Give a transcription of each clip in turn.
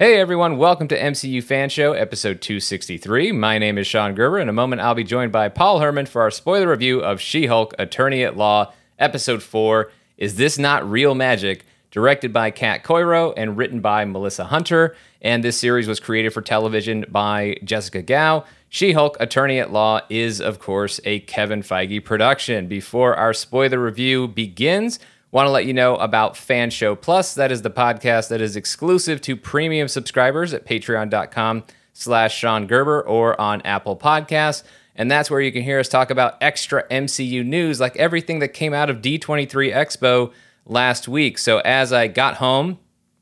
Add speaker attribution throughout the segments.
Speaker 1: Hey everyone, welcome to MCU Fan Show, episode 263. My name is Sean Gerber. In a moment, I'll be joined by Paul Hermann for our spoiler review of She Hulk Attorney at Law, episode 4 Is This Not Real Magic? Directed by Kat Coiro and written by Melissa Hunter. And this series was created for television by Jessica Gao. She Hulk Attorney at Law is, of course, a Kevin Feige production. Before our spoiler review begins, Want to let you know about Fan Show Plus. That is the podcast that is exclusive to premium subscribers at patreon.com slash Sean Gerber or on Apple Podcasts. And that's where you can hear us talk about extra MCU news, like everything that came out of D23 Expo last week. So as I got home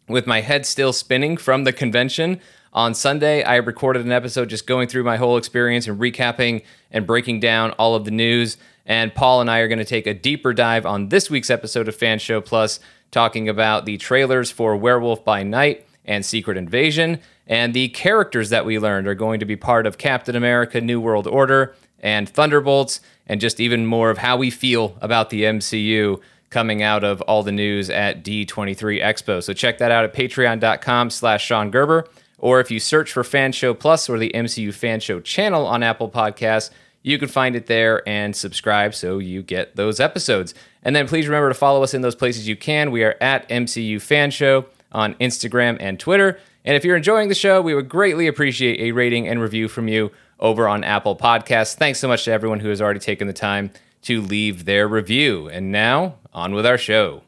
Speaker 1: with my head still spinning from the convention, on Sunday, I recorded an episode just going through my whole experience and recapping and breaking down all of the news. And Paul and I are going to take a deeper dive on this week's episode of Fan Show Plus, talking about the trailers for Werewolf by Night and Secret Invasion. And the characters that we learned are going to be part of Captain America New World Order and Thunderbolts, and just even more of how we feel about the MCU coming out of all the news at D23 Expo. So check that out at patreon.com slash Sean Gerber. Or if you search for Fan Show Plus or the MCU Fan Show channel on Apple Podcasts, you can find it there and subscribe so you get those episodes. And then please remember to follow us in those places you can. We are at MCU Fan Show on Instagram and Twitter. And if you're enjoying the show, we would greatly appreciate a rating and review from you over on Apple Podcasts. Thanks so much to everyone who has already taken the time to leave their review. And now, on with our show.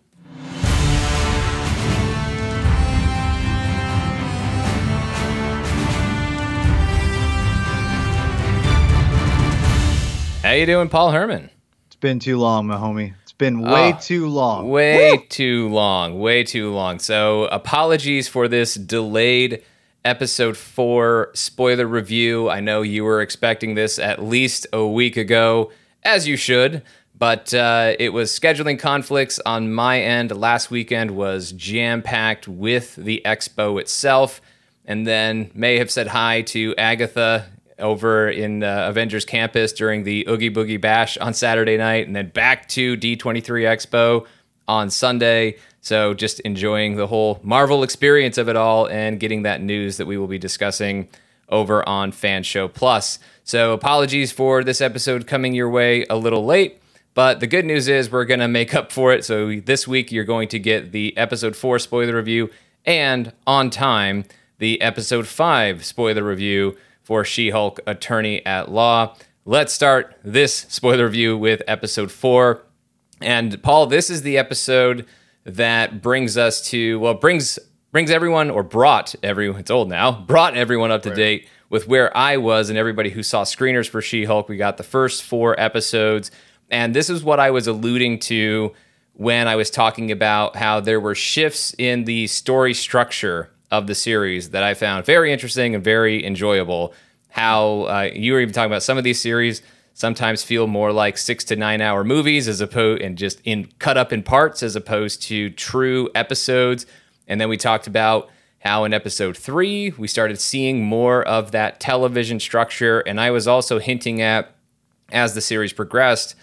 Speaker 1: How you doing, Paul Hermann?
Speaker 2: It's been too long, my homie. It's been way
Speaker 1: Oh,
Speaker 2: too long.
Speaker 1: Way
Speaker 2: Woo!
Speaker 1: too long. Way too long. So, apologies for this delayed episode four spoiler review. I know you were expecting this at least a week ago, as you should, but uh, it was scheduling conflicts on my end. Last weekend was jam packed with the expo itself. And then may have said hi to Agatha over in uh, Avengers Campus during the Oogie Boogie Bash on Saturday night, and then back to D23 Expo on Sunday. So just enjoying the whole Marvel experience of it all and getting that news that we will be discussing over on Fan Show Plus. So apologies for this episode coming your way a little late. But the good news is we're going to make up for it. So this week you're going to get the episode 4 spoiler review and on time the episode 5 spoiler review for She Hulk Attorney at Law. Let's start this spoiler review with episode 4. And Paul, this is the episode that brings us to well brings brings everyone or brought everyone it's old now brought everyone up to date with where I was and everybody who saw screeners for She-Hulk. We got the first four episodes, and this is what I was alluding to when I was talking about how there were shifts in the story structure of the series that I found very interesting and very enjoyable. How uh, you were even talking about some of these series sometimes feel more like six to nine hour movies as opposed and just in cut up in parts as opposed to true episodes. And then we talked about how in episode three we started seeing more of that television structure. And I was also hinting at as the series progressed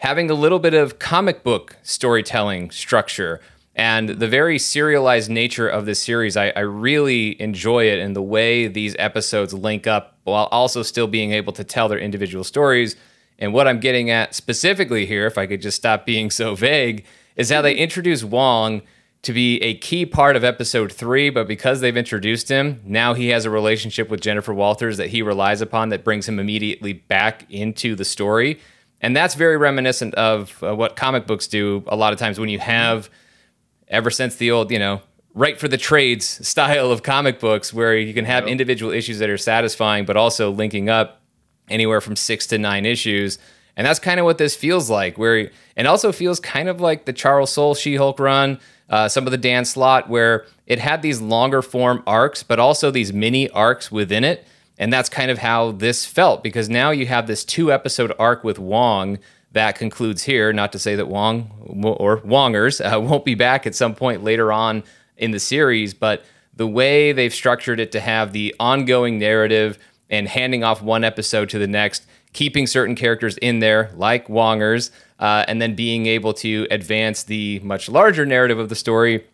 Speaker 1: having a little bit of comic book storytelling structure and the very serialized nature of this series I, I really enjoy it and the way these episodes link up while also still being able to tell their individual stories. And what i'm getting at specifically here if i could just stop being so vague is how they introduce wong to be a key part of episode three but because they've introduced him now he has a relationship with jennifer walters that he relies upon that brings him immediately back into the story. And that's very reminiscent of uh, what comic books do a lot of times when you have ever since the old, you know, write for the trades style of comic books where you can have individual issues that are satisfying, but also linking up anywhere from six to nine issues. And that's kind of what this feels like, where and also feels kind of like the Charles Soule She Hulk run, uh, some of the Dan Slott, where it had these longer form arcs, but also these mini arcs within it. And that's kind of how this felt because now you have this two episode arc with Wong that concludes here. Not to say that Wong or Wongers uh, won't be back at some point later on in the series, but the way they've structured it to have the ongoing narrative and handing off one episode to the next, keeping certain characters in there, like Wongers, uh, and then being able to advance the much larger narrative of the story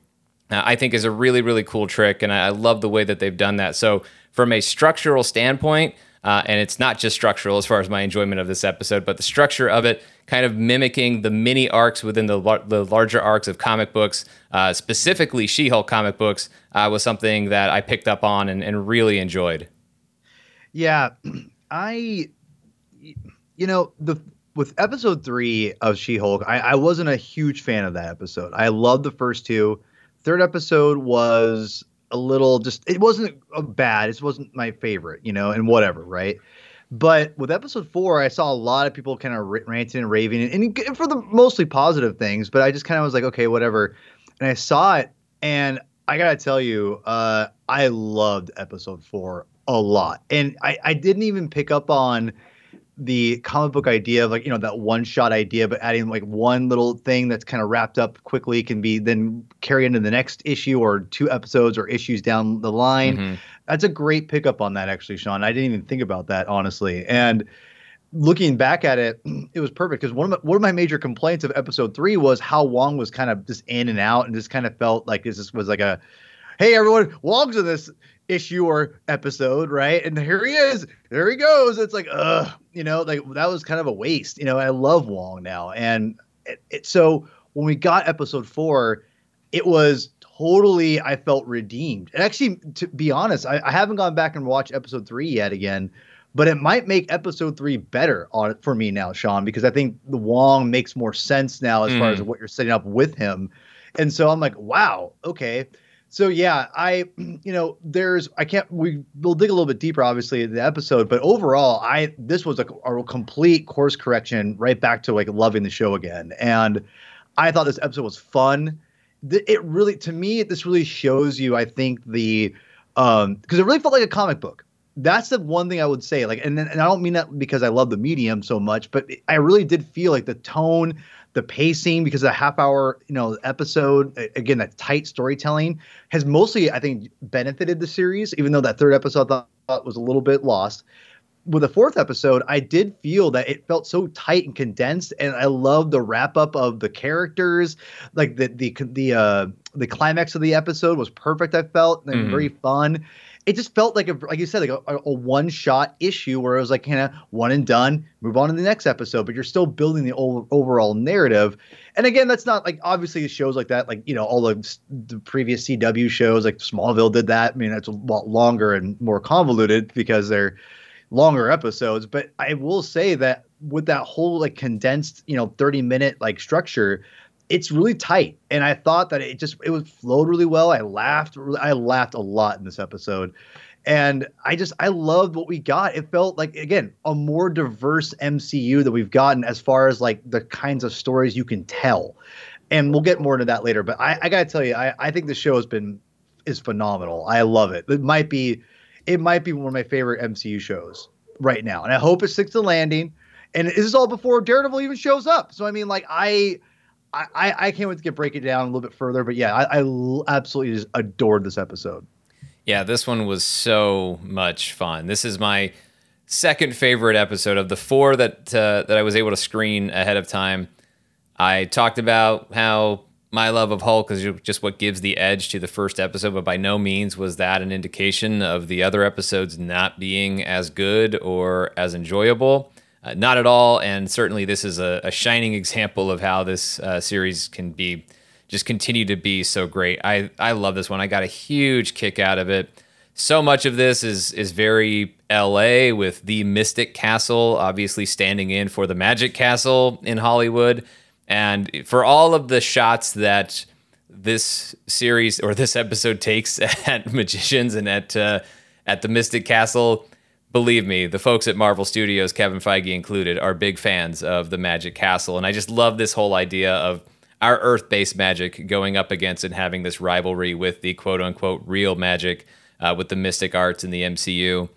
Speaker 1: uh, I think is a really, really cool trick. And I, I love the way that they've done that. So, from a structural standpoint, uh, and it's not just structural as far as my enjoyment of this episode, but the structure of it kind of mimicking the mini arcs within the, lar- the larger arcs of comic books, uh, specifically She Hulk comic books, uh, was something that I picked up on and, and really enjoyed.
Speaker 2: Yeah, I, you know, the with episode three of She Hulk, I, I wasn't a huge fan of that episode. I loved the first two. Third episode was a little just it wasn't bad. It wasn't my favorite, you know, and whatever, right? But with episode four, I saw a lot of people kind of ranting and raving, and, and for the mostly positive things. But I just kind of was like, okay, whatever. And I saw it, and I gotta tell you, uh, I loved episode four a lot, and I, I didn't even pick up on the comic book idea of like you know that one shot idea but adding like one little thing that's kind of wrapped up quickly can be then carry into the next issue or two episodes or issues down the line. Mm-hmm. that's a great pickup on that actually sean. I didn't even think about that honestly. And looking back at it it was perfect because one of my, one of my major complaints of episode three was how wong was kind of just in and out and just kind of felt like this was like a hey everyone wong's in this issue or episode, right? And here he is. There he goes. It's like, ugh, you know, like that was kind of a waste. You know, I love Wong now, and it, it, so when we got episode four, it was totally I felt redeemed. And actually, to be honest, I, I haven't gone back and watched episode three yet again. But it might make episode three better on for me now, Sean, because I think the Wong makes more sense now as mm. far as what you're setting up with him. And so I'm like, wow, okay so yeah, I you know there's I can't we will dig a little bit deeper obviously in the episode, but overall I this was a, a complete course correction right back to like loving the show again, and I thought this episode was fun. It really to me this really shows you I think the um because it really felt like a comic book. That's the one thing I would say. Like, and, and I don't mean that because I love the medium so much, but I really did feel like the tone, the pacing because a half hour you know episode again that tight storytelling has mostly i think benefited the series even though that third episode I thought was a little bit lost with the fourth episode i did feel that it felt so tight and condensed and i love the wrap up of the characters like the the the uh the climax of the episode was perfect i felt and mm-hmm. very fun it just felt like a like you said like a, a one shot issue where it was like kind of one and done move on to the next episode but you're still building the over, overall narrative. And again that's not like obviously shows like that like you know all the, the previous cw shows like smallville did that. I mean that's a lot longer and more convoluted because they're longer episodes but i will say that with that whole like condensed you know 30 minute like structure it's really tight. And i thought that it just it was flowed really well. I laughed i laughed a lot in this episode. And i just i loved what we got. It felt like again a more diverse mcu that we've gotten as far as like the kinds of stories you can tell. And we'll get more into that later. But i, I gotta tell you I, I think the show has been is phenomenal. I love it. It might be it might be one of my favorite mcu shows right now. And i hope it sticks to landing. And this is all before daredevil even shows up. So i mean like i I, I can't wait to get break it down a little bit further, but yeah, I, I absolutely just adored this episode.
Speaker 1: Yeah, this one was so much fun. This is my second favorite episode of the four that uh, that I was able to screen ahead of time. I talked about how my love of Hulk is just what gives the edge to the first episode, but by no means was that an indication of the other episodes not being as good or as enjoyable. Uh, not at all. And certainly, this is a, a shining example of how this uh, series can be just continue to be so great. I, I love this one. I got a huge kick out of it. So much of this is is very LA with the Mystic Castle obviously standing in for the Magic Castle in Hollywood. And for all of the shots that this series or this episode takes at magicians and at uh, at the Mystic Castle, believe me, the folks at Marvel Studios, Kevin Feige included, are big fans of the Magic Castle. And I just love this whole idea of our Earth based magic going up against and having this rivalry with the quote unquote real magic uh, with the mystic arts in the MCU.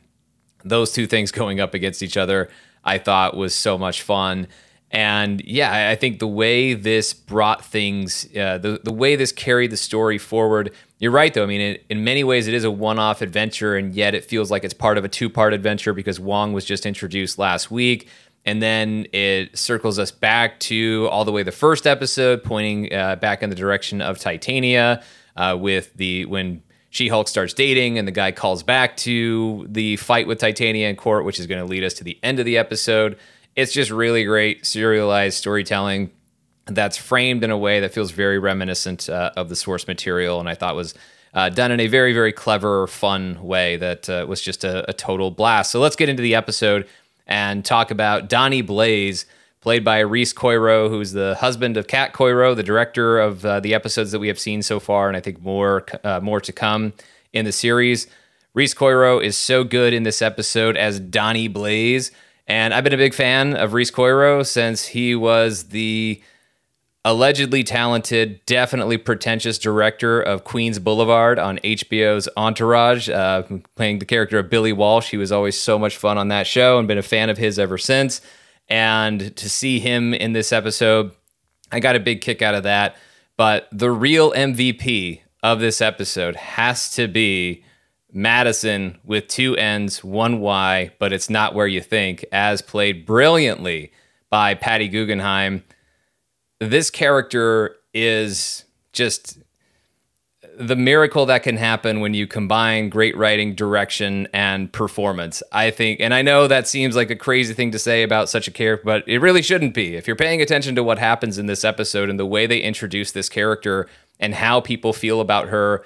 Speaker 1: Those two things going up against each other, I thought was so much fun. And yeah, I think the way this brought things, uh, the, the way this carried the story forward you're right, though. I mean, it, in many ways, it is a one off adventure, and yet it feels like it's part of a two part adventure because Wong was just introduced last week. And then it circles us back to all the way the first episode, pointing uh, back in the direction of Titania. uh, with the when She Hulk starts dating and the guy calls back to the fight with Titania in court, which is going to lead us to the end of the episode. It's just really great serialized storytelling that's framed in a way that feels very reminiscent uh, of the source material, and I thought was uh, done in a very, very clever, fun way that uh, was just a, a, total blast. So let's get into the episode and talk about Donnie Blaze, played by Rhys Coiro, who's the husband of Kat Coiro, the director of uh, the episodes that we have seen so far, and I think more uh, more to come in the series. Rhys Coiro is so good in this episode as Donnie Blaze, and I've been a big fan of Rhys Coiro since he was the allegedly talented, definitely pretentious director of Queens Boulevard on HBO's Entourage, uh, playing the character of Billy Walsh. He was always so much fun on that show and been a fan of his ever since. And to see him in this episode, I got a big kick out of that. But the real MVP of this episode has to be Madisynn with two N's, one Y, but it's not where you think, as played brilliantly by Patty Guggenheim this character is just the miracle that can happen when you combine great writing, direction, and performance. I think, and I know that seems like a crazy thing to say about such a character, but it really shouldn't be. If you're paying attention to what happens in this episode and the way they introduce this character and how people feel about her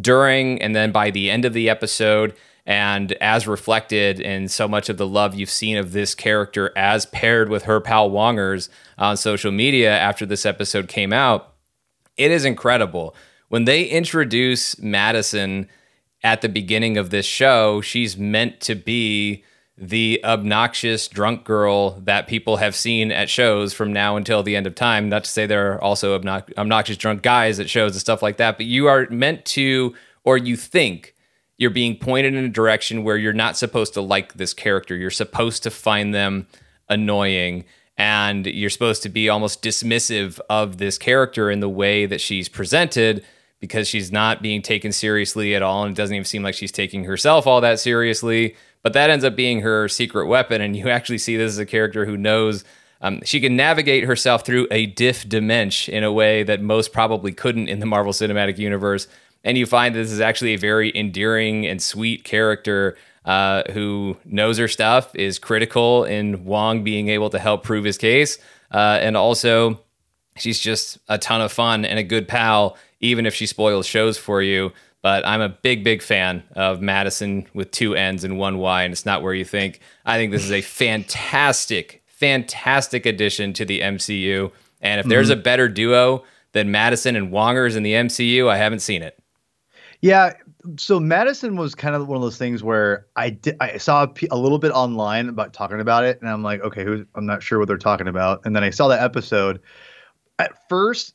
Speaker 1: during and then by the end of the episode, and as reflected in so much of the love you've seen of this character as paired with her pal Wongers on social media after this episode came out, it is incredible. When they introduce Madisynn at the beginning of this show, she's meant to be the obnoxious drunk girl that people have seen at shows from now until the end of time. Not to say there are also obnoxious drunk guys at shows and stuff like that, but you are meant to, or you think, you're being pointed in a direction where you're not supposed to like this character. You're supposed to find them annoying and you're supposed to be almost dismissive of this character in the way that she's presented because she's not being taken seriously at all and it doesn't even seem like she's taking herself all that seriously but that ends up being her secret weapon and you actually see this as a character who knows um, she can navigate herself through a diff dimension in a way that most probably couldn't in the marvel cinematic universe and you find this is actually a very endearing and sweet character uh, who knows her stuff, is critical in Wong being able to help prove his case, uh, and also she's just a ton of fun and a good pal, even if she spoils shows for you. But I'm a big, big fan of Madisynn with two N's and one Y, and it's not where you think. I think this is a fantastic, fantastic addition to the MCU. And if there's mm-hmm. a better duo than Madisynn and Wongers in the MCU, I haven't seen it.
Speaker 2: Yeah. So Madisynn was kind of one of those things where I did I saw a, a little bit online about talking about it, and I'm like, okay, I'm not sure what they're talking about. And then I saw that episode. At first,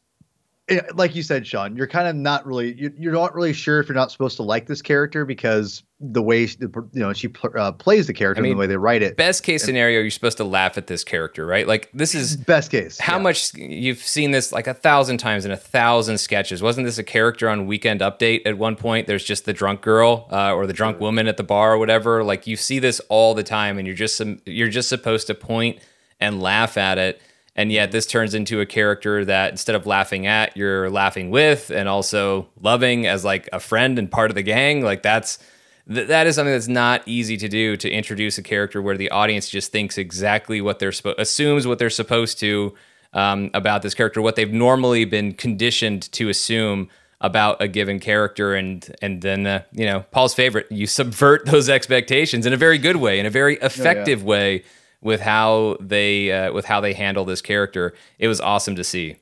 Speaker 2: Eh, like you said, Sean, you're kind of not really you're, you're not really sure if you're not supposed to like this character because the way she, you know she uh, plays the character I mean, and the way they write it.
Speaker 1: Best case scenario, you're supposed to laugh at this character, right? Like this is
Speaker 2: best case.
Speaker 1: How yeah. much you've seen this like a thousand times in a thousand sketches? Wasn't this a character on Weekend Update at one point? There's just the drunk girl uh, or the drunk sure. woman at the bar or whatever. Like you see this all the time, and you're just you're just supposed to point and laugh at it and yet this turns into a character that instead of laughing at you're laughing with and also loving as like a friend and part of the gang like that's th- that is something that's not easy to do to introduce a character where the audience just thinks exactly what they're supposed assumes what they're supposed to um, about this character what they've normally been conditioned to assume about a given character and and then uh, you know Paul's favorite you subvert those expectations in a very good way in a very effective oh, yeah. way with how they uh, with how they handle this character. It was awesome to see.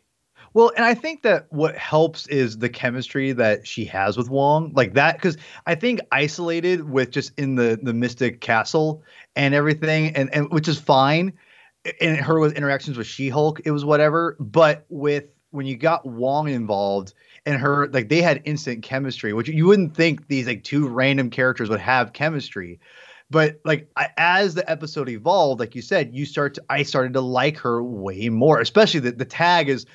Speaker 2: Well, and I think that what helps is the chemistry that she has with Wong, like that, because I think isolated with just in the the Mystic Castle and everything, and and which is fine, and her with interactions with She Hulk, it was whatever. But with when you got Wong involved and her, like they had instant chemistry, which you wouldn't think these like two random characters would have chemistry. But like as the episode evolved, like you said, you start to I started to like her way more. Especially the the tag is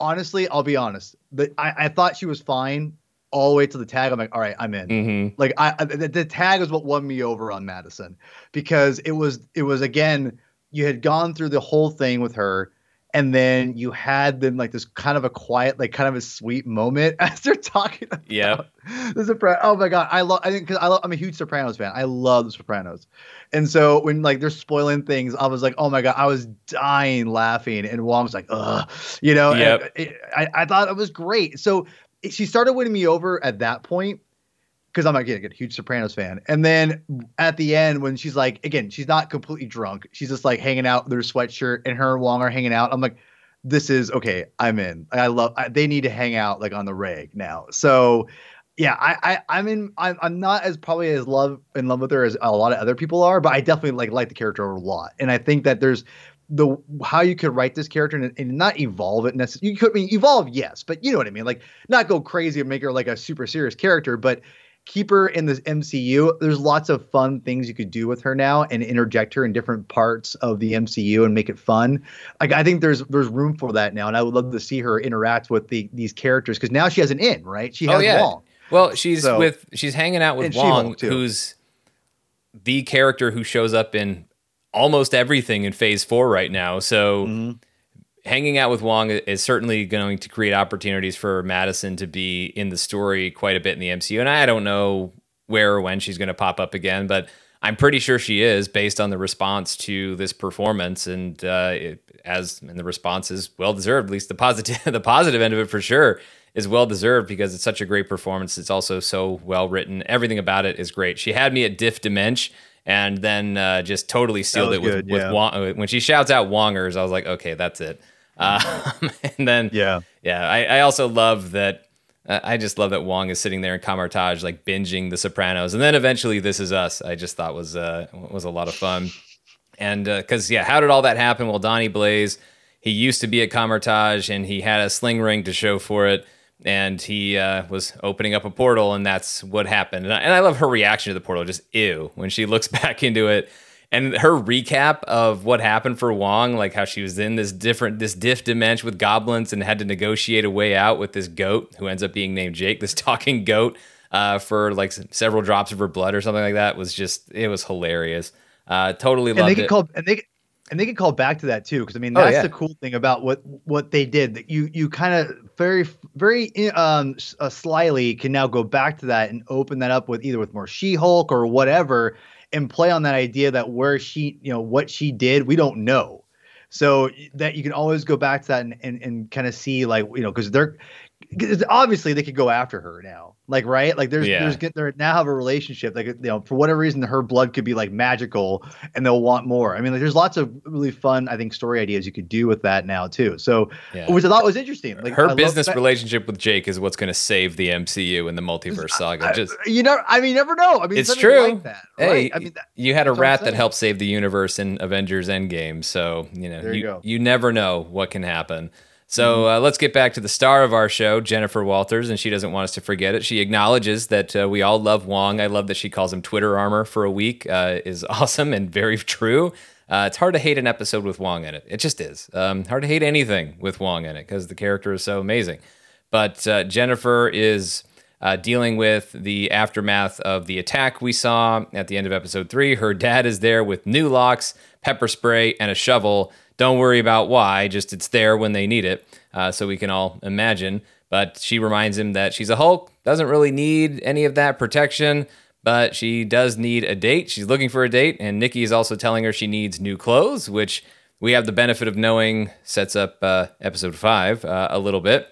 Speaker 2: honestly, I'll be honest. The, I, I thought she was fine all the way to the tag. I'm like, all right, I'm in. Mm-hmm. Like I the, the tag is what won me over on Madisynn because it was it was again you had gone through the whole thing with her and then you had then like this kind of a quiet, like kind of a sweet moment as they're talking.
Speaker 1: Yeah,
Speaker 2: the Sopranos. Oh my god, I love. I think because I love. I'm a huge Sopranos fan. I love the Sopranos, and so when like they're spoiling things, I was like, oh my god, I was dying laughing, and Wong's like, ugh, you know.
Speaker 1: Yep.
Speaker 2: It, I I thought it was great. So she started winning me over at that point because I'm again a huge Sopranos fan. And then at the end, when she's like, again, she's not completely drunk. She's just like hanging out with her sweatshirt, and her and Wong are hanging out. I'm like, this is okay. I'm in. I love. I, they need to hang out like on the reg now. So. Yeah, I, I I'm in. I'm, I'm not as probably as love in love with her as a lot of other people are, but I definitely like like the character a lot, and I think that there's the how you could write this character and, and not evolve it necessarily. You could I mean evolve, yes, but you know what I mean. Like not go crazy and make her like a super serious character, but keep her in this MCU. There's lots of fun things you could do with her now and interject her in different parts of the MCU and make it fun. Like I think there's there's room for that now, and I would love to see her interact with the these characters because now she has an in, right? She has
Speaker 1: oh, yeah.
Speaker 2: Wong.
Speaker 1: Well, she's so, with she's hanging out with Wong, who's the character who shows up in almost everything in Phase Four right now. So.
Speaker 2: Mm-hmm
Speaker 1: hanging out with Wong is certainly going to create opportunities for Madisynn to be in the story quite a bit in the MCU. And I don't know where or when she's going to pop up again, but I'm pretty sure she is based on the response to this performance. And uh, it, as and the response is well deserved, at least the positive the positive end of it for sure is well deserved because it's such a great performance. It's also so well written. Everything about it is great. She had me at Diff Dimension and then uh, just totally sealed it with,
Speaker 2: good,
Speaker 1: with
Speaker 2: yeah.
Speaker 1: Wong. When she shouts out Wongers, I was like, okay, that's it. Um, and then
Speaker 2: Yeah.
Speaker 1: yeah, I, I also love that. Uh, I just love that Wong is sitting there in Kamar-Taj, like binging The Sopranos, and then eventually This Is Us. I just thought was uh, was a lot of fun, and because yeah, how did all that happen? Well, Donnie Blaze, he used to be at Kamar-Taj, and he had a sling ring to show for it, and he uh, was opening up a portal, and that's what happened. And I, and I love her reaction to the portal, just ew, when she looks back into it and her recap of what happened for Wong, like how she was in this different this diff dimension with goblins and had to negotiate a way out with this goat who ends up being named Jake, this talking goat, uh, for like several drops of her blood or something like that was just it was hilarious. Uh, totally
Speaker 2: and
Speaker 1: loved
Speaker 2: they
Speaker 1: it.
Speaker 2: called and they and they get called back to that too because I mean
Speaker 1: Oh,
Speaker 2: that's
Speaker 1: yeah.
Speaker 2: the cool thing about what what they did that you you kind of very very um uh, slyly can now go back to that and open that up with either with more She-Hulk or whatever and play on that idea that where she you know what she did we don't know. So that you can always go back to that and and, and kind of see like you know because they're obviously they could go after her now like right like there's
Speaker 1: Yeah.
Speaker 2: there's get they now have a relationship like you know for whatever reason her blood could be like magical and they'll want more i mean like there's lots of really fun i think story ideas you could do with that now too so
Speaker 1: Yeah.
Speaker 2: which i thought was interesting like
Speaker 1: her
Speaker 2: love
Speaker 1: business
Speaker 2: that-
Speaker 1: relationship with Jake is what's going to save the MCU and the multiverse saga.
Speaker 2: I-
Speaker 1: Just
Speaker 2: you know i mean you never know i mean
Speaker 1: It's true.
Speaker 2: like that
Speaker 1: hey,
Speaker 2: i mean that,
Speaker 1: you had a
Speaker 2: that's what I'm
Speaker 1: rat that helped save the universe in Avengers Endgame, so you know you,
Speaker 2: you
Speaker 1: you never know what can happen. So
Speaker 2: Mm-hmm.
Speaker 1: uh, let's get back to the star of our show, Jennifer Walters, and she doesn't want us to forget it. She acknowledges that uh, we all love Wong. I love that she calls him Twitter armor for a week. Uh, is awesome and very true. Uh, it's hard to hate an episode with Wong in it. It just is. Um, hard to hate anything with Wong in it because the character is so amazing. But uh, Jennifer is uh, dealing with the aftermath of the attack we saw at the end of episode three. Her dad is there with new locks, pepper spray, and a shovel. Don't worry about why, just it's there when they need it, uh, so we can all imagine. But she reminds him that she's a Hulk, doesn't really need any of that protection, but she does need a date. She's looking for a date, and Nikki is also telling her she needs new clothes, which we have the benefit of knowing sets up uh, episode five uh, a little bit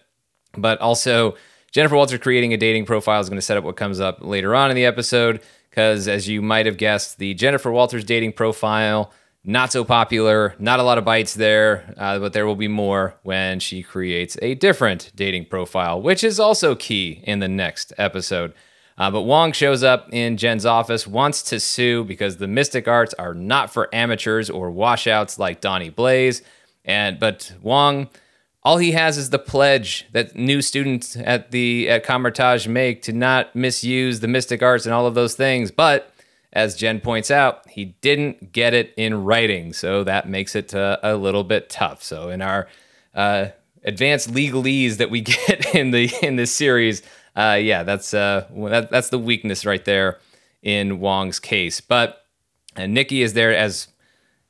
Speaker 1: but also Jennifer Walters creating a dating profile is going to set up what comes up later on in the episode. Because as you might have guessed, the Jennifer Walters dating profile not so popular, not a lot of bites there, uh, but there will be more when she creates a different dating profile, which is also key in the next episode. Uh, but Wong shows up in Jen's office, wants to sue because the mystic arts are not for amateurs or washouts like Donnie Blaze. And but Wong all he has is the pledge that new students at the at Kamar-Taj make to not misuse the mystic arts and all of those things. But as Jen points out, he didn't get it in writing, so that makes it uh, a little bit tough. So in our uh, advanced legalese that we get in the in this series, uh, yeah, that's uh, that, that's the weakness right there in Wong's case. But and Nikki is there as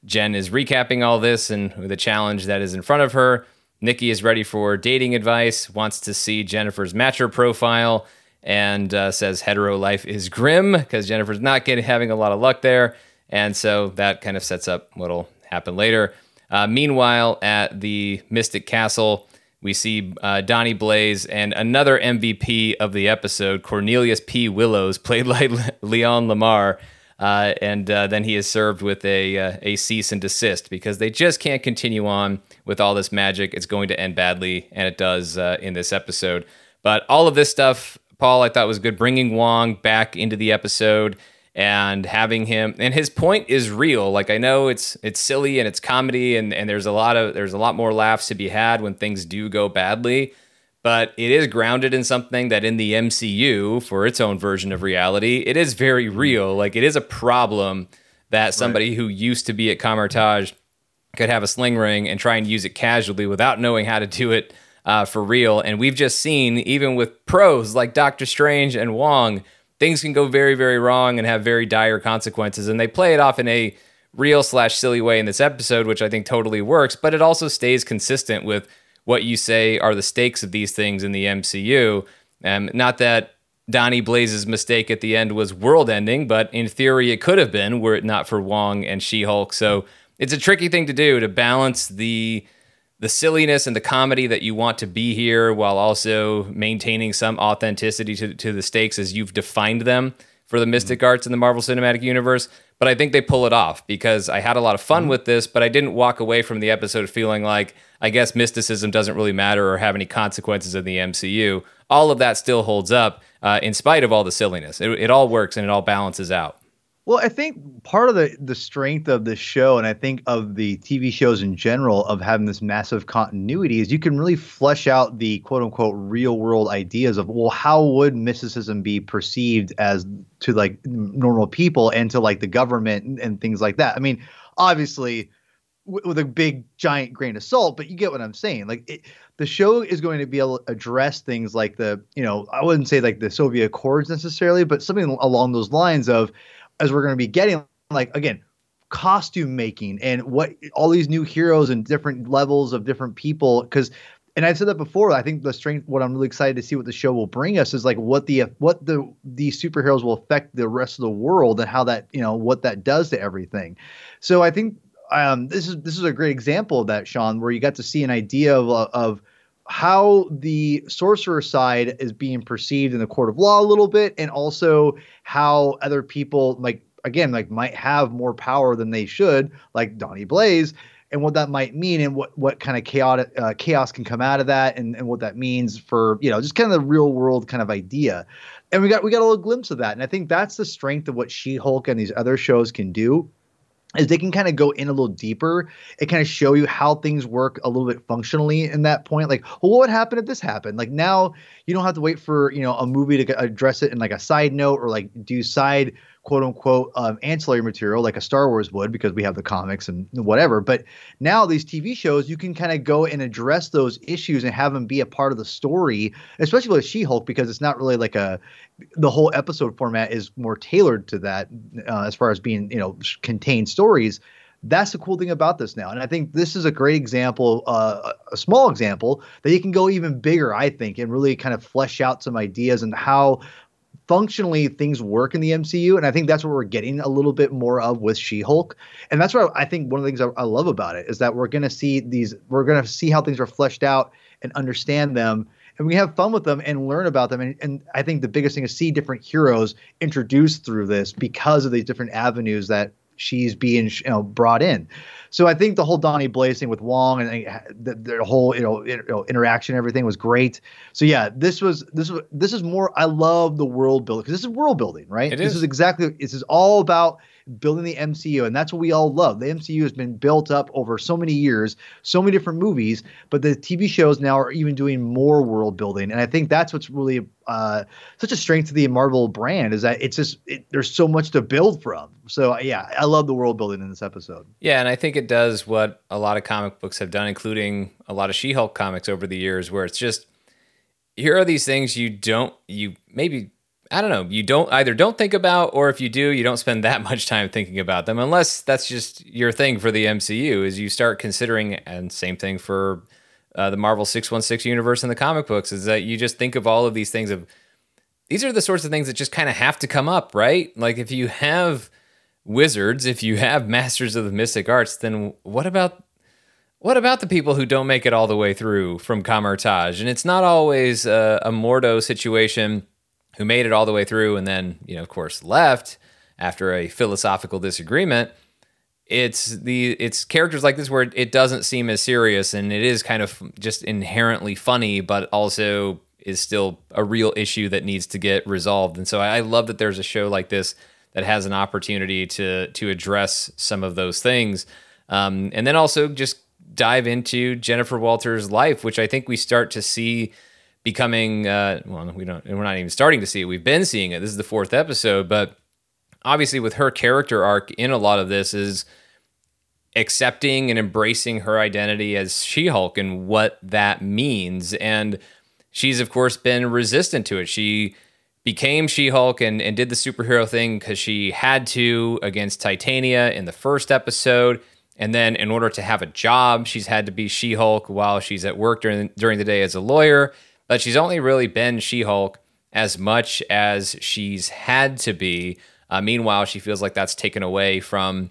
Speaker 1: Jen is recapping all this and the challenge that is in front of her. Nikki is ready for dating advice, wants to see Jennifer's matcher profile, and uh, says hetero life is grim because Jennifer's not getting having a lot of luck there. And so that kind of sets up what'll happen later. Uh, meanwhile, at the Mystic Castle, we see uh, Donnie Blaze and another MVP of the episode, Cornelius P. Willows, played by Leon Lamar. Uh, and uh, then he is served with a, uh, a cease and desist because they just can't continue on with all this magic. It's going to end badly, and it does uh, in this episode. But all of this stuff, Paul, I thought was good. Bringing Wong back into the episode and having him and his point is real like i know it's it's silly and it's comedy and and there's a lot of there's a lot more laughs to be had when things do go badly but it is grounded in something that in the MCU for its own version of reality it is very mm-hmm. real like it is a problem that somebody right. who used to be at Kamar-Taj could have a sling ring and try and use it casually without knowing how to do it uh, for real and we've just seen even with pros like Doctor Strange and Wong things can go very, very wrong and have very dire consequences. And they play it off in a real slash silly way in this episode, which I think totally works, but it also stays consistent with what you say are the stakes of these things in the MCU. Um, not that Donnie Blaze's mistake at the end was world ending, but in theory it could have been were it not for Wong and She Hulk. So it's a tricky thing to do to balance the the silliness and the comedy that you want to be here while also maintaining some authenticity to, to the stakes as you've defined them for the mystic mm-hmm. arts in the Marvel Cinematic Universe. But I think they pull it off because I had a lot of fun mm-hmm. with this, but I didn't walk away from the episode feeling like I guess mysticism doesn't really matter or have any consequences in the MCU. All of that still holds up uh, in spite of all the silliness. It, it all works and it all balances out.
Speaker 2: Well, I think part of the the strength of this show, and I think of the TV shows in general, of having this massive continuity, is you can really flesh out the quote unquote real world ideas of well, how would mysticism be perceived as to like normal people and to like the government and, and things like that. I mean, obviously w- with a big giant grain of salt, but you get what I'm saying. Like it, the show is going to be able to address things like the you know I wouldn't say like the Sokovia Accords necessarily, but something along those lines of as we're going to be getting like again costume making and what all these new heroes and different levels of different people because and I've said that before. I think the strength, what I'm really excited to see what the show will bring us is like what the what the these superheroes will affect the rest of the world and how that you know what that does to everything. So I think um, this is this is a great example of that, Sean, where you got to see an idea of of how the sorcerer side is being perceived in the court of law a little bit and also how other people like again like might have more power than they should like donnie blaze and what that might mean and what what kind of chaotic uh, chaos can come out of that and, and what that means for you know just kind of the real world kind of idea. And we got we got a little glimpse of that and i think that's the strength of what she-hulk and these other shows can do is they can kind of go in a little deeper and kind of show you how things work a little bit functionally in that point like well what would happen if this happened? Like now you don't have to wait for you know a movie to address it in like a side note or like do side quote unquote um, ancillary material like a Star Wars would because we have the comics and whatever. But now these TV shows, you can kind of go and address those issues and have them be a part of the story, especially with She Hulk because it's not really like a the whole episode format is more tailored to that uh, as far as being you know contained stories. That's the cool thing about this now, and I think this is a great example, uh, a small example that you can go even bigger. I think and really kind of flesh out some ideas and how functionally things work in the MCU, and I think that's what we're getting a little bit more of with She-Hulk, and that's what I think one of the things I, I love about it is that we're going to see these, we're going to see how things are fleshed out and understand them, and we have fun with them and learn about them, and, and I think the biggest thing is see different heroes introduced through this because of these different avenues that she's being you know brought in. So I think the whole Donnie Blaze thing with Wong and the, the whole you know, you know interaction, everything was great. So yeah, this was this was this is more. I love the world building because this is world building, right?
Speaker 1: It
Speaker 2: this
Speaker 1: is.
Speaker 2: is exactly this is all about building the MCU, and that's what we all love. The MCU has been built up over so many years, so many different movies, but the TV shows now are even doing more world building, and I think that's what's really uh, such a strength to the Marvel brand is that it's just it, there's so much to build from. So yeah, I love the world building in this episode.
Speaker 1: Yeah, and I think it does what a lot of comic books have done, including a lot of She-Hulk comics over the years, where it's just here are these things you don't you maybe I don't know, you don't either don't think about, or if you do, you don't spend that much time thinking about them, unless that's just your thing for the MCU. Is you start considering, and same thing for uh, the Marvel six one six universe in the comic books, is that you just think of all of these things of these are the sorts of things that just kind of have to come up, right? Like if you have wizards, if you have masters of the mystic arts, then what about what about the people who don't make it all the way through from Kamar-Taj? And it's not always a, a Mordo situation who made it all the way through and then, you know, of course, left after a philosophical disagreement. It's the it's characters like this where it doesn't seem as serious and it is kind of just inherently funny, but also is still a real issue that needs to get resolved. And so I love that there's a show like this that has an opportunity to to address some of those things, um, and then also just dive into Jennifer Walters' life, which I think we start to see becoming uh, well we don't we're not even starting to see it. We've been seeing it. This is the fourth episode but obviously with her character arc in a lot of this is accepting and embracing her identity as she-hulk and what that means. And she's of course been resistant to it. She became she-hulk and, and did the superhero thing because she had to against titania in the first episode. And then in order to have a job she's had to be she-hulk while she's at work during, during the day as a lawyer but she's only really been She Hulk as much as she's had to be. Uh, meanwhile, she feels like that's taken away from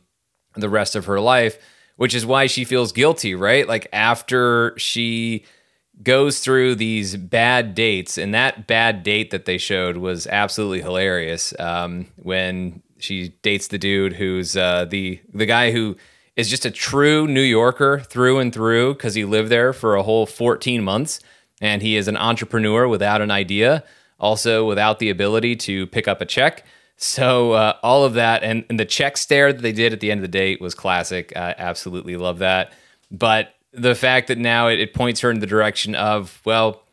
Speaker 1: the rest of her life, which is why she feels guilty, right? Like after she goes through these bad dates, and that bad date that they showed was absolutely hilarious. Um, when she dates the dude who's uh, the the guy who is just a true New Yorker through and through because he lived there for a whole 14 months and he is an entrepreneur without an idea, also without the ability to pick up a check. So uh, all of that and, and, the check stare that they did at the end of the date was classic. I absolutely love that. But the fact that now it, it points her in the direction of, well,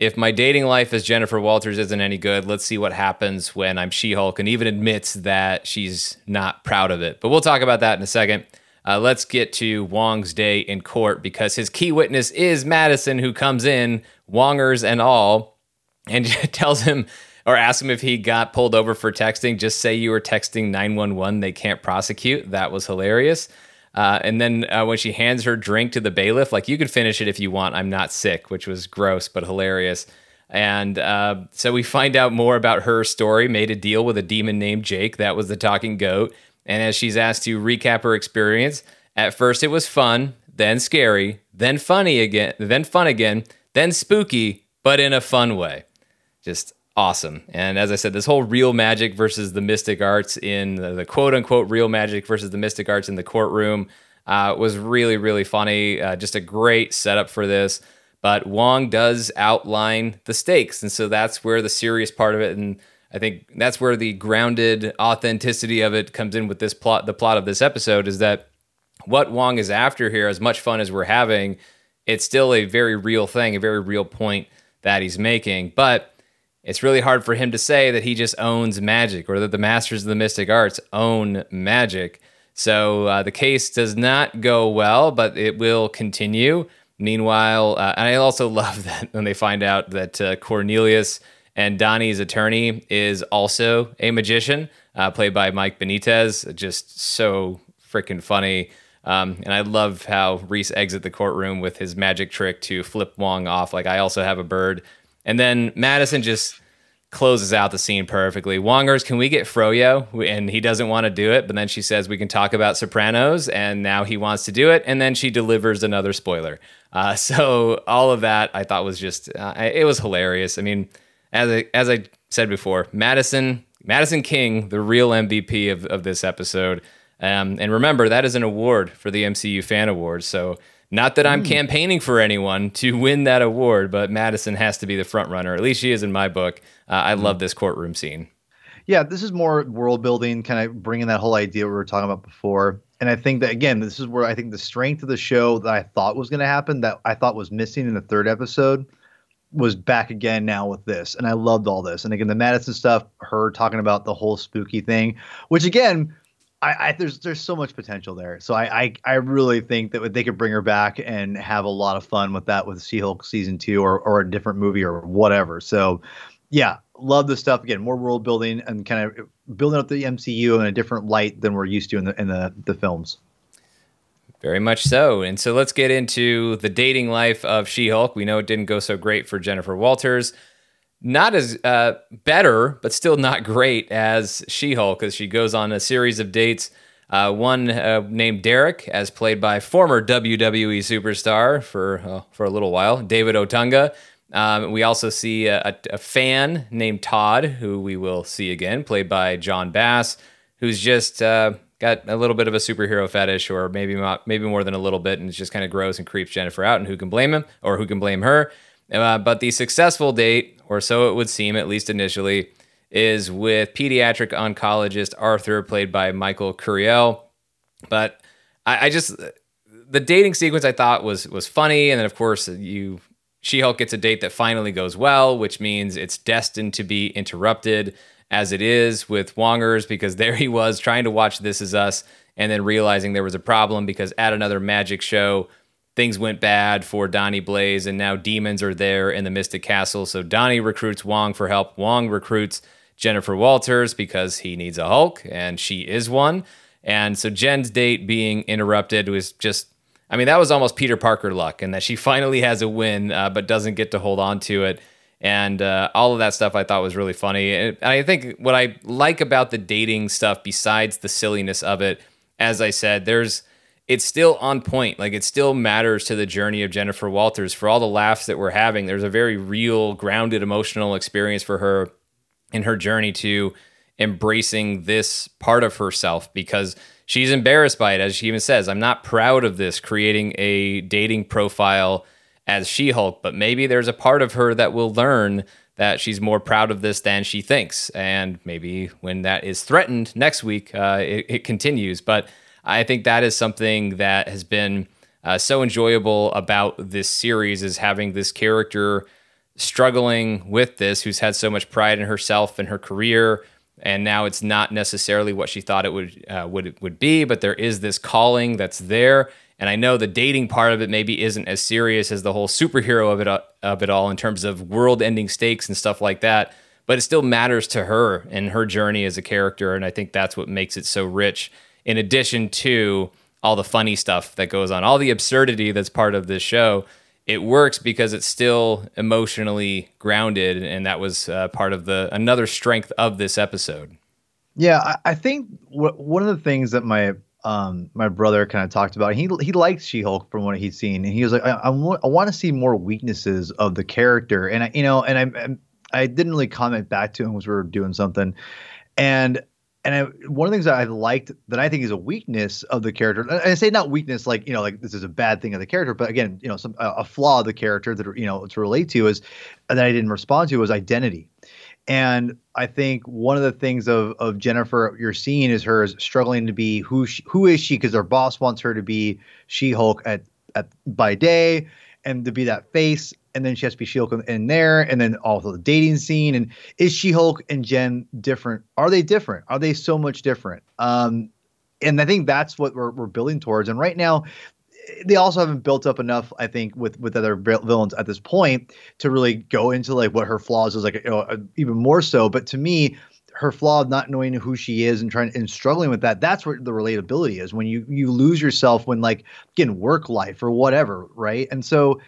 Speaker 1: if my dating life as Jennifer Walters isn't any good, let's see what happens when I'm She Hulk, and even admits that she's not proud of it. But we'll talk about that in a second. Uh, let's get to Wong's day in court because his key witness is Madisynn, who comes in, Wongers and all, and tells him or asks him if he got pulled over for texting. Just say you were texting 911, they can't prosecute. That was hilarious. Uh, and then uh, when she hands her drink to the bailiff, like, you can finish it if you want. I'm not sick, which was gross but hilarious. And uh, so we find out more about her story, made a deal with a demon named Jake. That was the talking goat. And as she's asked to recap her experience, at first it was fun, then scary, then funny again, then fun again, then spooky, but in a fun way. Just awesome. And as I said, this whole real magic versus the mystic arts in the, the quote unquote real magic versus the mystic arts in the courtroom uh, was really, really funny. Uh, just a great setup for this. But Wong does outline the stakes. And so that's where the serious part of it and I think that's where the grounded authenticity of it comes in with this plot. The plot of this episode is that what Wong is after here, as much fun as we're having, it's still a very real thing, a very real point that he's making. But it's really hard for him to say that he just owns magic or that the masters of the mystic arts own magic. So uh, the case does not go well, but it will continue. Meanwhile, uh, and I also love that when they find out that uh, Cornelius and Donnie's attorney is also a magician, uh, played by Mike Benitez. Just so freaking funny. Um, and I love how Rhys exit the courtroom with his magic trick to flip Wong off. Like, I also have a bird. And then Madisynn just closes out the scene perfectly. Wongers, can we get Froyo? And he doesn't want to do it, but then she says we can talk about Sopranos, and now he wants to do it. And then she delivers another spoiler. Uh, so all of that I thought was just uh, it was hilarious. I mean, as I, as I said before, Madisynn Madisynn King, the real MVP of, of this episode. Um, and remember, that is an award for the MCU Fan Awards. So, not that I'm mm. campaigning for anyone to win that award, but Madisynn has to be the front runner. At least she is in my book. Uh, I mm. love this courtroom scene.
Speaker 2: Yeah, this is more world building, kind of bringing that whole idea we were talking about before. And I think that again, this is where I think the strength of the show that I thought was going to happen, that I thought was missing in the third episode, was back again now with this, and I loved all this. And again, the Madisynn stuff, her talking about the whole spooky thing, which again, I, I there's there's so much potential there. So I, I, I really think that they could bring her back and have a lot of fun with that with She Hulk season two or or a different movie or whatever. So yeah, love the stuff again. More world building and kind of building up the MCU in a different light than we're used to in the in the the films.
Speaker 1: Very much so. And so let's get into the dating life of She Hulk. We know it didn't go so great for Jennifer Walters. Not as uh, better, but still not great as She Hulk, as she goes on a series of dates. Uh, one uh, named Derek, as played by former WWE superstar for uh, for a little while, David Otunga. Um, we also see a, a, fan named Todd, who we will see again, played by Jon Bass, who's just uh, got a little bit of a superhero fetish, or maybe not, maybe more than a little bit, and it just kind of grows and creeps Jennifer out. And who can blame him, or who can blame her? Uh, but the successful date, or so it would seem, at least initially, is with pediatric oncologist Arthur, played by Michael Curiel. But I, I just the dating sequence I thought was was funny, and then of course you She Hulk gets a date that finally goes well, which means it's destined to be interrupted as it is with Wongers because there he was trying to watch This Is Us and then realizing there was a problem because at another magic show, things went bad for Donnie Blaze and now demons are there in the Mystic Castle. So Donnie recruits Wong for help. Wong recruits Jennifer Walters because he needs a Hulk and she is one. And so Jen's date being interrupted was just, I mean, that was almost Peter Parker luck and that she finally has a win uh, but doesn't get to hold on to it and uh, all of that stuff I thought was really funny. And I think what I like about the dating stuff, besides the silliness of it, as I said, there's it's still on point. Like it still matters to the journey of Jennifer Walters for all the laughs that we're having. There's a very real, grounded, emotional experience for her in her journey to embracing this part of herself because she's embarrassed by it. As she even says, I'm not proud of this, creating a dating profile as She Hulk, but maybe there's a part of her that will learn that she's more proud of this than she thinks. And maybe when that is threatened next week, uh, it, it, continues. But I think that is something that has been uh, so enjoyable about this series is having this character struggling with this, who's had so much pride in herself and her career. And now it's not necessarily what she thought it would uh, would would be, but there is this calling that's there, and I know the dating part of it maybe isn't as serious as the whole superhero of it of it all in terms of world-ending stakes and stuff like that. But it still matters to her and her journey as a character, and I think that's what makes it so rich. In addition to all the funny stuff that goes on, all the absurdity that's part of this show, it works because it's still emotionally grounded, and that was uh, part of the another strength of this episode.
Speaker 2: Yeah, I, I think w- one of the things that my um, my brother kind of talked about. He he liked She-Hulk from what he'd seen, and he was like, I, I want to see more weaknesses of the character, and I you know, and I I didn't really comment back to him as we were doing something, and and I, one of the things that I liked that I think is a weakness of the character, and I say not weakness like you know like this is a bad thing of the character, but again you know some a, a flaw of the character that you know to relate to is that I didn't respond to was identity. And I think one of the things of of Jennifer you're seeing is her struggling to be who she, who is she because her boss wants her to be She Hulk at at by day and to be that face, and then she has to be She Hulk in there, and then also the dating scene. And is She Hulk and Jen different? Are they different? Are they so much different? Um, and I think that's what we're, we're building towards. And right now, they also haven't built up enough, I think, with with other villains at this point to really go into like what her flaws is like, you know, uh, even more so. But to me, her flaw of not knowing who she is and trying and struggling with that that's where the relatability is when you you lose yourself when like again work life or whatever right? And so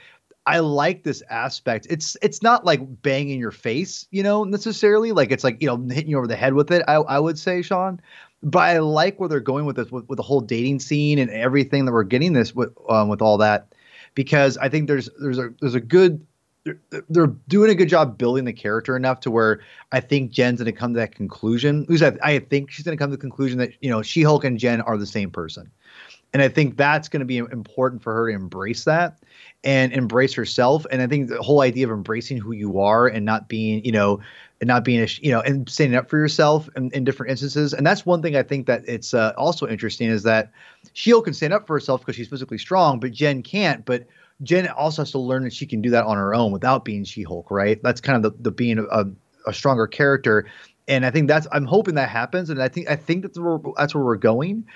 Speaker 2: i like this aspect. It's it's not like banging your face you know necessarily. Like it's like you know hitting you over the head with it i, I would say sean but I like where they're going with this, with, with the whole dating scene and everything that we're getting this with, um, with all that, because I think there's there's a there's a good they're, they're doing a good job building the character enough to where I think Jen's going to come to that conclusion. Least I, I think she's going to come to the conclusion that you know She Hulk and Jen are the same person, and I think that's going to be important for her to embrace that and embrace herself. And I think the whole idea of embracing who you are and not being you know and not being a you know and standing up for yourself in, in different instances. And that's one thing i think that it's uh, also interesting is that She-Hulk can stand up for herself because she's physically strong but jen can't. But jen also has to learn that she can do that on her own without being she-hulk right? That's kind of the, the being a, a stronger character. And i think that's i'm hoping that happens. And i think i think that's where that's where we're going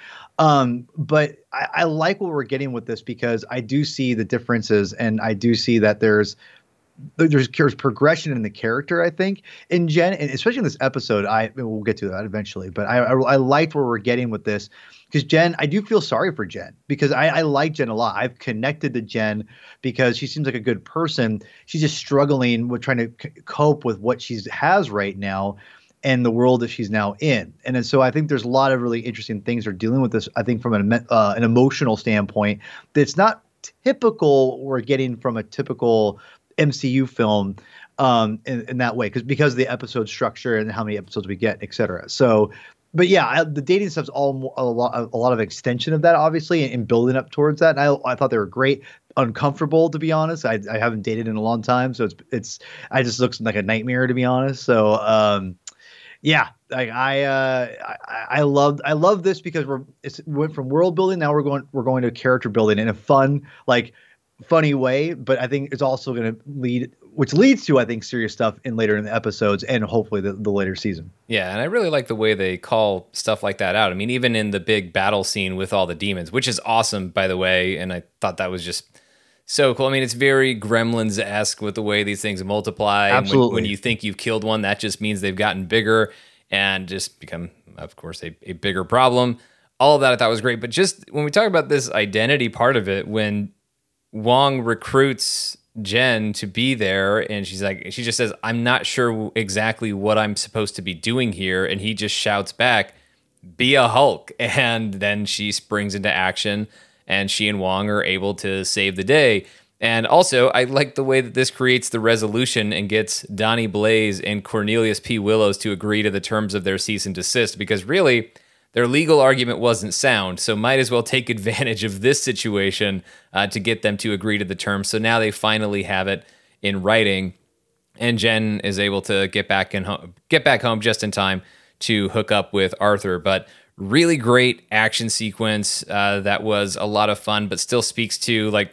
Speaker 2: um, but I, I like what we're getting with this because i do see the differences and i do see that there's there's, there's progression in the character. I think in Jen, and especially in this episode, I we'll get to that eventually. But I I, I liked where we're getting with this because Jen, I do feel sorry for Jen because I, I like Jen a lot. I've connected to Jen because she seems like a good person. She's just struggling with trying to c- cope with what she has right now and the world that she's now in. And so I think there's a lot of really interesting things are dealing with this. I think from an uh, an emotional standpoint, that's not typical we're getting from a typical MCU film um, in, in that way because because of the episode structure and how many episodes we get, et cetera. So but yeah, I, the dating stuff's all a lot, a lot of extension of that, obviously, and, and building up towards that. And I, I thought they were great. Uncomfortable, to be honest. I, I haven't dated in a long time, so it's it's. I just looks like a nightmare, to be honest. So, um, yeah, like I, uh, I, I I love this because we're it's went from world building now we're going we're going to character building in a fun, like, funny way. But I think it's also going to lead which leads to I think serious stuff in later in the episodes and hopefully the, the later season.
Speaker 1: Yeah, and I really like the way they call stuff like that out. I mean, even in the big battle scene with all the demons, which is awesome by the way, and I thought that was just so cool. I mean, it's very Gremlins esque with the way these things multiply.
Speaker 2: Absolutely.
Speaker 1: When, when, you think you've killed one, that just means they've gotten bigger and just become, of course, a, a bigger problem. All of that I thought was great. But just when we talk about this identity part of it, when Wong recruits Jen to be there and she's like she just says I'm not sure exactly what I'm supposed to be doing here and he just shouts back be a Hulk and then she springs into action and she and Wong are able to save the day and also I like the way that this creates the resolution and gets Donnie Blaze and Cornelius P Willows to agree to the terms of their cease and desist because really their legal argument wasn't sound, so might as well take advantage of this situation uh, to get them to agree to the terms. So now they finally have it in writing, and Jen is able to get back in home, get back home just in time to hook up with Arthur. But really great action sequence uh, that was a lot of fun, but still speaks to like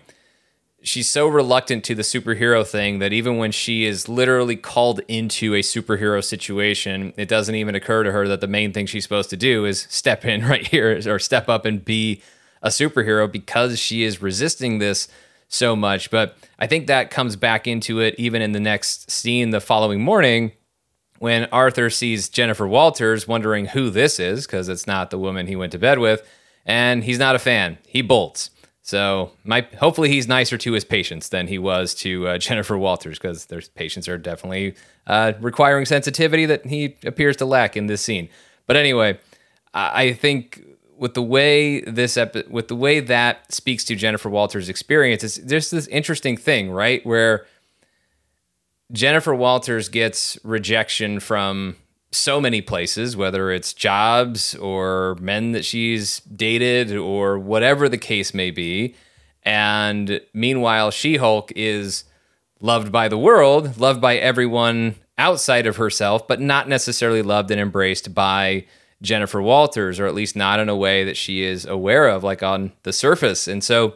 Speaker 1: she's so reluctant to the superhero thing that even when she is literally called into a superhero situation, it doesn't even occur to her that the main thing she's supposed to do is step in right here or step up and be a superhero because she is resisting this so much. But I think that comes back into it even in the next scene the following morning when Arthur sees Jennifer Walters wondering who this is because it's not the woman he went to bed with. And he's not a fan. He bolts. So my hopefully he's nicer to his patients than he was to uh, Jennifer Walters because their patients are definitely uh, requiring sensitivity that he appears to lack in this scene. But anyway, I think with the way this epi- with the way that speaks to Jennifer Walters' experience, it's there's this interesting thing, right, where Jennifer Walters gets rejection from so many places, whether it's jobs or men that she's dated or whatever the case may be. And meanwhile, She Hulk is loved by the world, loved by everyone outside of herself, but not necessarily loved and embraced by Jennifer Walters, or at least not in a way that she is aware of, like on the surface. And so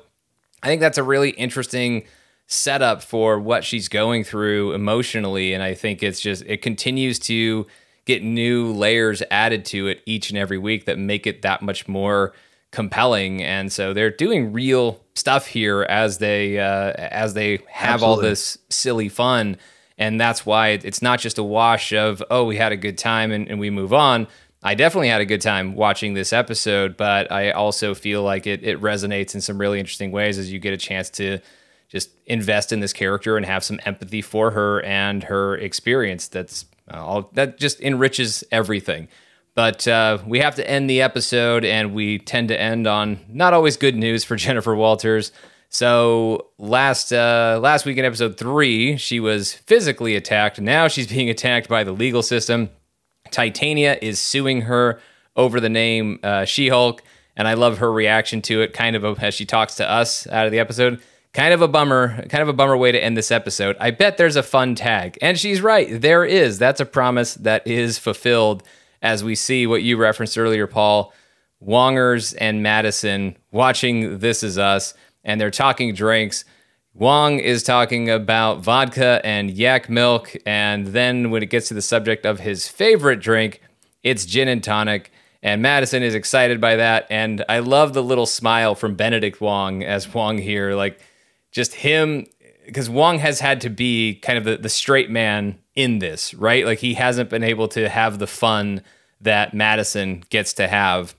Speaker 1: I think that's a really interesting setup for what she's going through emotionally. And I think it's just, it continues to get new layers added to it each and every week that make it that much more compelling and so they're doing real stuff here as they uh, as they have Absolutely. all this silly fun and that's why it's not just a wash of oh we had a good time and, and we move on i definitely had a good time watching this episode but i also feel like it, it resonates in some really interesting ways as you get a chance to just invest in this character and have some empathy for her and her experience that's uh, that just enriches everything. But uh, we have to end the episode, and we tend to end on not always good news for Jennifer Walters. So last uh, last week in episode three, she was physically attacked. Now she's being attacked by the legal system. Titania is suing her over the name uh, She Hulk, and I love her reaction to it. Kind of as she talks to us out of the episode kind of a bummer, kind of a bummer way to end this episode. I bet there's a fun tag. And she's right. There is. That's a promise that is fulfilled as we see what you referenced earlier, Paul. Wongers and Madisynn watching This Is Us, and they're talking drinks. Wong is talking about vodka and yak milk. And then when it gets to the subject of his favorite drink, it's gin and tonic. And Madisynn is excited by that. And I love the little smile from Benedict Wong as Wong here. Like, just him because Wong has had to be kind of the, the straight man in this, right? Like he hasn't been able to have the fun that Madisynn gets to have.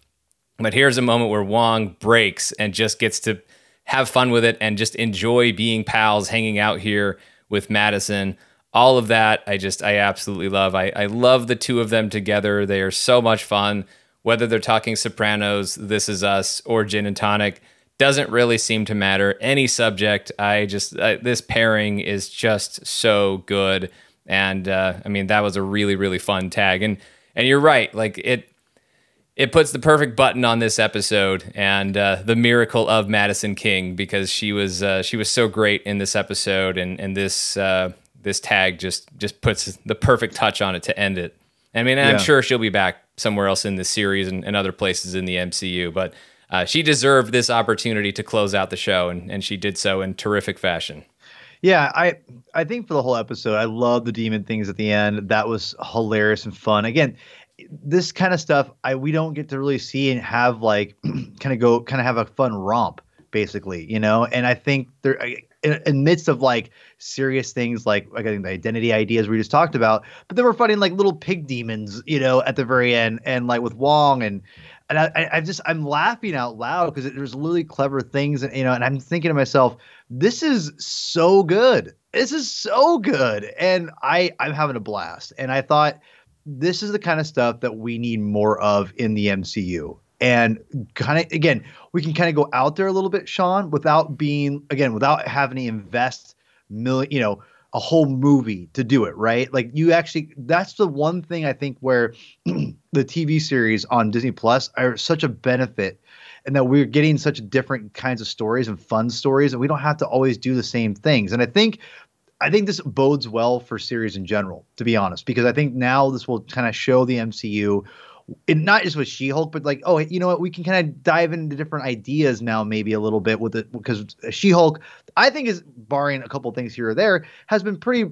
Speaker 1: But here's a moment where Wong breaks and just gets to have fun with it and just enjoy being pals, hanging out here with Madisynn. All of that, I just, I absolutely love. I, I love the two of them together. They are so much fun. Whether they're talking Sopranos, This Is Us, or Gin and Tonic, doesn't really seem to matter. Any subject, I just, uh, this pairing is just so good. And uh, I mean, that was a really, really fun tag. And, and you're right. Like it, it puts the perfect button on this episode and uh, the miracle of Madisynn King because she was uh, she was so great in this episode and and this uh, this tag just just puts the perfect touch on it to end it. I mean, I'm sure she'll be back somewhere else in the series and, and other places in the MCU, but uh, she deserved this opportunity to close out the show, and, and she did so in terrific fashion.
Speaker 2: Yeah, I I think for the whole episode, I love the demon things at the end. That was hilarious and fun. Again, this kind of stuff I we don't get to really see and have like kind of go kind of have a fun romp basically, you know. And I think there in, in midst of like serious things like like I think the identity ideas we just talked about, but then we're fighting like little pig demons, you know, at the very end, and like with Wong and and I, I just I'm laughing out loud because there's really clever things, and you know, and I'm thinking to myself, this is so good, this is so good, and I I'm having a blast, and I thought this is the kind of stuff that we need more of in the MCU. And kind of again, we can kind of go out there a little bit, Sean, without being again, without having to invest million, you know, a whole movie to do it, right? Like you actually that's the one thing I think where the TV series on Disney Plus are such a benefit and that we're getting such different kinds of stories and fun stories and we don't have to always do the same things. And I think I think this bodes well for series in general, to be honest, because I think now this will kind of show the MCU, and not just with She-Hulk, but like, oh, you know what, we can kind of dive into different ideas now, maybe a little bit with it, because She-Hulk, I think is barring a couple things here or there, has been pretty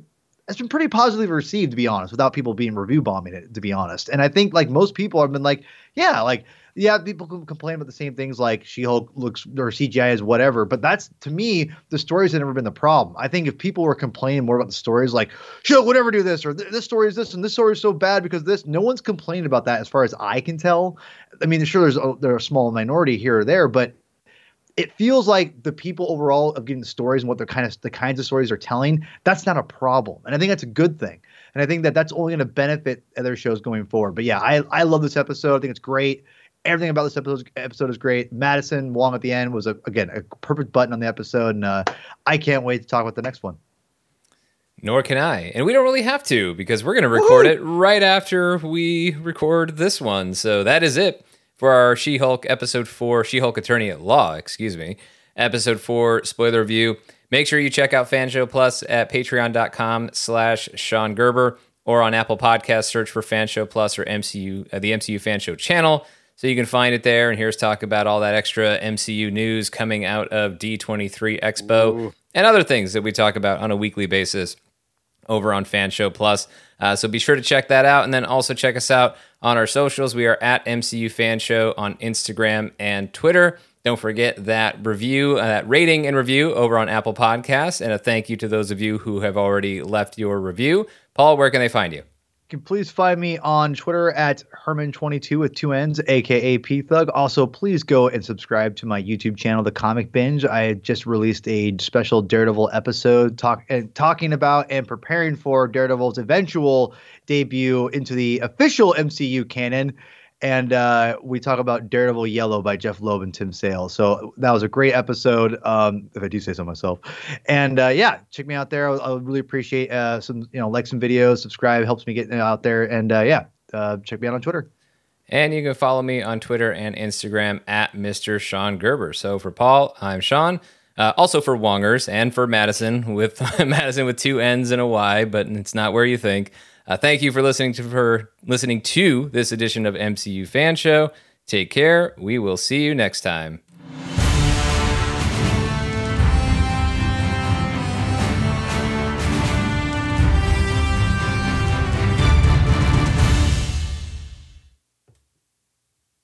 Speaker 2: has been pretty positively received, to be honest, without people being review bombing it, to be honest. And I think like most people have been like, yeah, like yeah, people can complain about the same things like She-Hulk looks or CGI is whatever, but that's to me the stories have never been the problem. I think if people were complaining more about the stories like She-Hulk would never do this or this story is this and this story is so bad because this, no one's complaining about that as far as I can tell. I mean, sure, there's a, there's a small minority here or there, but it feels like the people overall of getting the stories and what they're kind of the kinds of stories they're telling that's not a problem. And i think that's a good thing. And i think that that's only going to benefit other shows going forward. But yeah i i love this episode. I think it's great everything about this episode, episode is great. Madisynn Wong at the end was a, again a perfect button on the episode, and uh, I can't wait to talk about the next one.
Speaker 1: Nor can I, and we don't really have to because we're going to record Woo! it right after we record this one. So that is it for our She-Hulk episode four, She-Hulk Attorney at Law, excuse me, episode four spoiler review. Make sure you check out Fanshow Plus at patreon.com slash Sean Gerber or on Apple Podcasts, search for Fanshow Plus or MCU, uh, the MCU Fanshow channel. So you can find it there. And here's talk about all that extra MCU news coming out of D23 Expo Ooh. and other things that we talk about on a weekly basis over on Fan Show Plus. Uh, so be sure to check that out. And then also check us out on our socials. We are at MCU Fan Show on Instagram and Twitter. Don't forget that review, uh, that rating and review over on Apple Podcasts. And a thank you to those of you who have already left your review. Paul, where can they find you?
Speaker 2: Can please find me on Twitter at Hermann22 with two N's, aka P Thug. Also, please go and subscribe to my YouTube channel, The Comic Binge. I just released a special Daredevil episode talk and talking about and preparing for Daredevil's eventual debut into the official MCU canon and uh, we talk about Daredevil Yellow by Jeph Loeb and Tim Sale. So that was a great episode, um, if I do say so myself. And uh, yeah, check me out there. I would really appreciate uh, some, you know, like some videos, subscribe, helps me get out there. And uh, yeah, uh, check me out on Twitter.
Speaker 1: And you can follow me on Twitter and Instagram at Mr. Sean Gerber. So for Paul, I'm Sean. Uh, also for Wongers and for Madisynn with Madisynn with two N's and a Y, but it's not where you think. Uh, thank you for listening to for listening to this edition of MCU Fan Show. Take care. We will see you next time.